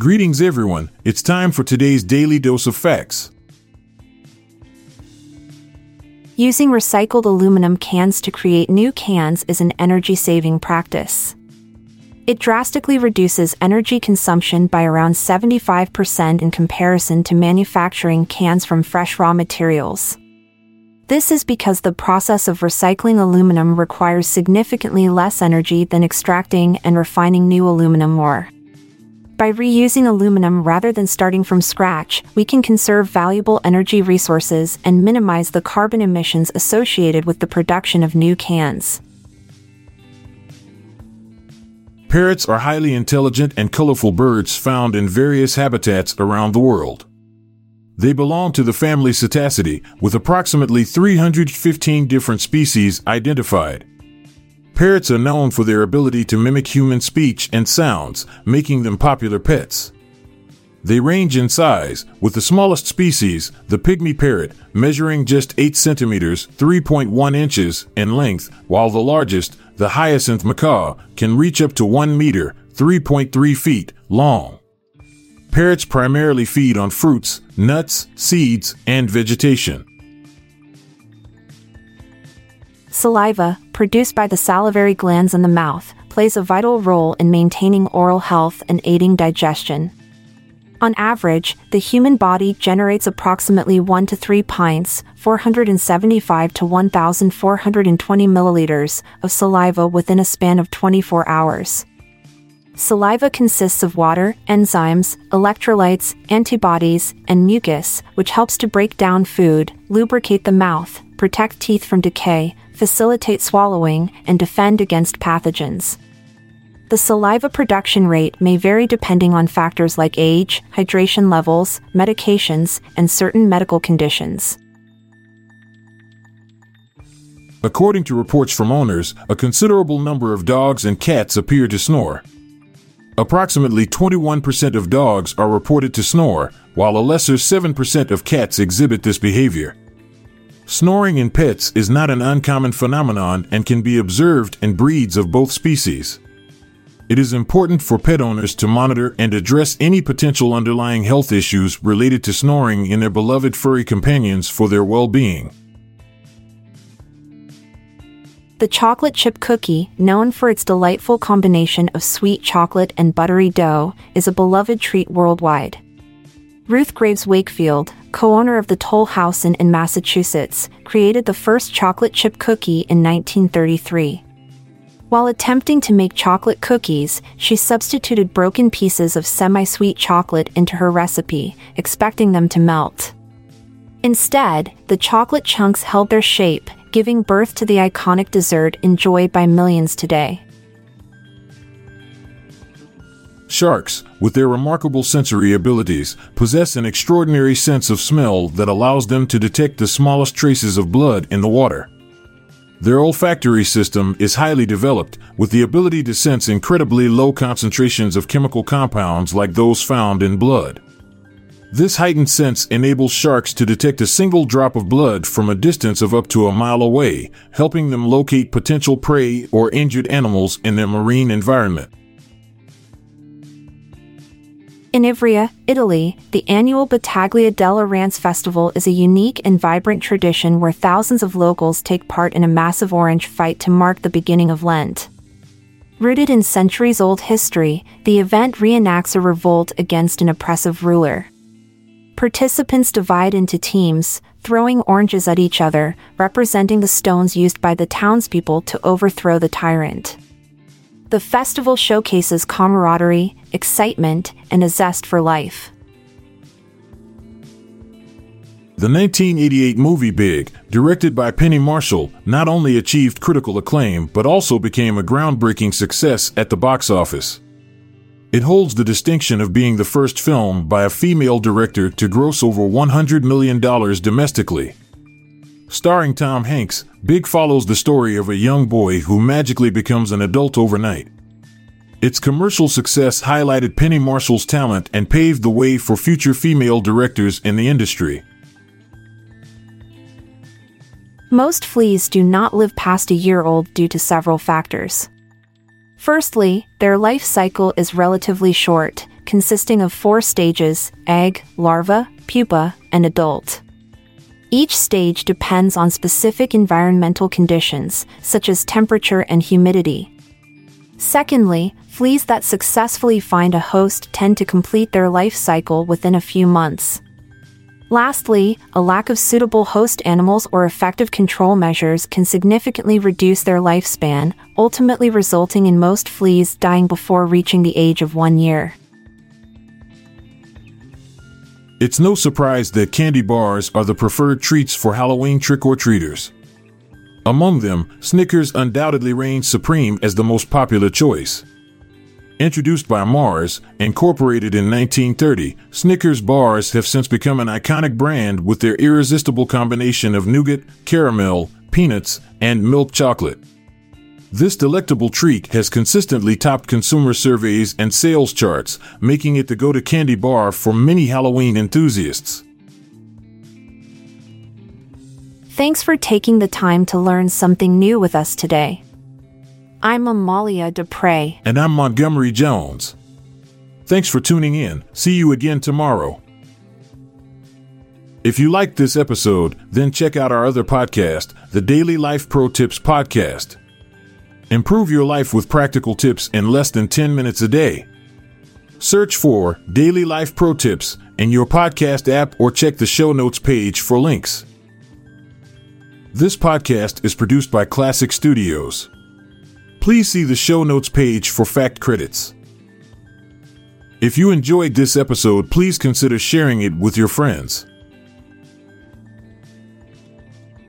Greetings, everyone. It's time for today's daily dose of facts. Using recycled aluminum cans to create new cans is an energy saving practice. It drastically reduces energy consumption by around 75% in comparison to manufacturing cans from fresh raw materials. This is because the process of recycling aluminum requires significantly less energy than extracting and refining new aluminum ore. By reusing aluminum rather than starting from scratch, we can conserve valuable energy resources and minimize the carbon emissions associated with the production of new cans. Parrots are highly intelligent and colorful birds found in various habitats around the world. They belong to the family Psittacidae, with approximately 315 different species identified. Parrots are known for their ability to mimic human speech and sounds, making them popular pets. They range in size, with the smallest species, the pygmy parrot, measuring just 8 centimeters 3.1 inches in length, while the largest, the hyacinth macaw, can reach up to 1 meter 3.3 feet long. Parrots primarily feed on fruits, nuts, seeds, and vegetation. Saliva, produced by the salivary glands in the mouth, plays a vital role in maintaining oral health and aiding digestion. On average, the human body generates approximately 1 to 3 pints, 475 to 1420 milliliters, of saliva within a span of 24 hours. Saliva consists of water, enzymes, electrolytes, antibodies, and mucus, which helps to break down food, lubricate the mouth, protect teeth from decay, facilitate swallowing, and defend against pathogens. The saliva production rate may vary depending on factors like age, hydration levels, medications, and certain medical conditions. According to reports from owners, a considerable number of dogs and cats appear to snore. Approximately 21% of dogs are reported to snore, while a lesser 7% of cats exhibit this behavior. Snoring in pets is not an uncommon phenomenon and can be observed in breeds of both species. It is important for pet owners to monitor and address any potential underlying health issues related to snoring in their beloved furry companions for their well being. The chocolate chip cookie, known for its delightful combination of sweet chocolate and buttery dough, is a beloved treat worldwide. Ruth Graves Wakefield, co owner of the Toll House Inn in Massachusetts, created the first chocolate chip cookie in 1933. While attempting to make chocolate cookies, she substituted broken pieces of semi sweet chocolate into her recipe, expecting them to melt. Instead, the chocolate chunks held their shape, giving birth to the iconic dessert enjoyed by millions today. Sharks, with their remarkable sensory abilities, possess an extraordinary sense of smell that allows them to detect the smallest traces of blood in the water. Their olfactory system is highly developed, with the ability to sense incredibly low concentrations of chemical compounds like those found in blood. This heightened sense enables sharks to detect a single drop of blood from a distance of up to a mile away, helping them locate potential prey or injured animals in their marine environment. In Ivrea, Italy, the annual Battaglia delle Arance Festival is a unique and vibrant tradition where thousands of locals take part in a massive orange fight to mark the beginning of Lent. Rooted in centuries old history, the event reenacts a revolt against an oppressive ruler. Participants divide into teams, throwing oranges at each other, representing the stones used by the townspeople to overthrow the tyrant. The festival showcases camaraderie, excitement, and a zest for life. The 1988 movie Big, directed by Penny Marshall, not only achieved critical acclaim but also became a groundbreaking success at the box office. It holds the distinction of being the first film by a female director to gross over $100 million domestically. Starring Tom Hanks, Big follows the story of a young boy who magically becomes an adult overnight. Its commercial success highlighted Penny Marshall's talent and paved the way for future female directors in the industry. Most fleas do not live past a year old due to several factors. Firstly, their life cycle is relatively short, consisting of four stages egg, larva, pupa, and adult. Each stage depends on specific environmental conditions, such as temperature and humidity. Secondly, fleas that successfully find a host tend to complete their life cycle within a few months. Lastly, a lack of suitable host animals or effective control measures can significantly reduce their lifespan, ultimately resulting in most fleas dying before reaching the age of one year. It's no surprise that candy bars are the preferred treats for Halloween trick or treaters. Among them, Snickers undoubtedly reigns supreme as the most popular choice. Introduced by Mars, incorporated in 1930, Snickers bars have since become an iconic brand with their irresistible combination of nougat, caramel, peanuts, and milk chocolate. This delectable treat has consistently topped consumer surveys and sales charts, making it the go to candy bar for many Halloween enthusiasts. Thanks for taking the time to learn something new with us today. I'm Amalia Dupre. And I'm Montgomery Jones. Thanks for tuning in. See you again tomorrow. If you liked this episode, then check out our other podcast, the Daily Life Pro Tips Podcast. Improve your life with practical tips in less than 10 minutes a day. Search for Daily Life Pro Tips in your podcast app or check the show notes page for links. This podcast is produced by Klassic Studios. Please see the show notes page for fact credits. If you enjoyed this episode, please consider sharing it with your friends.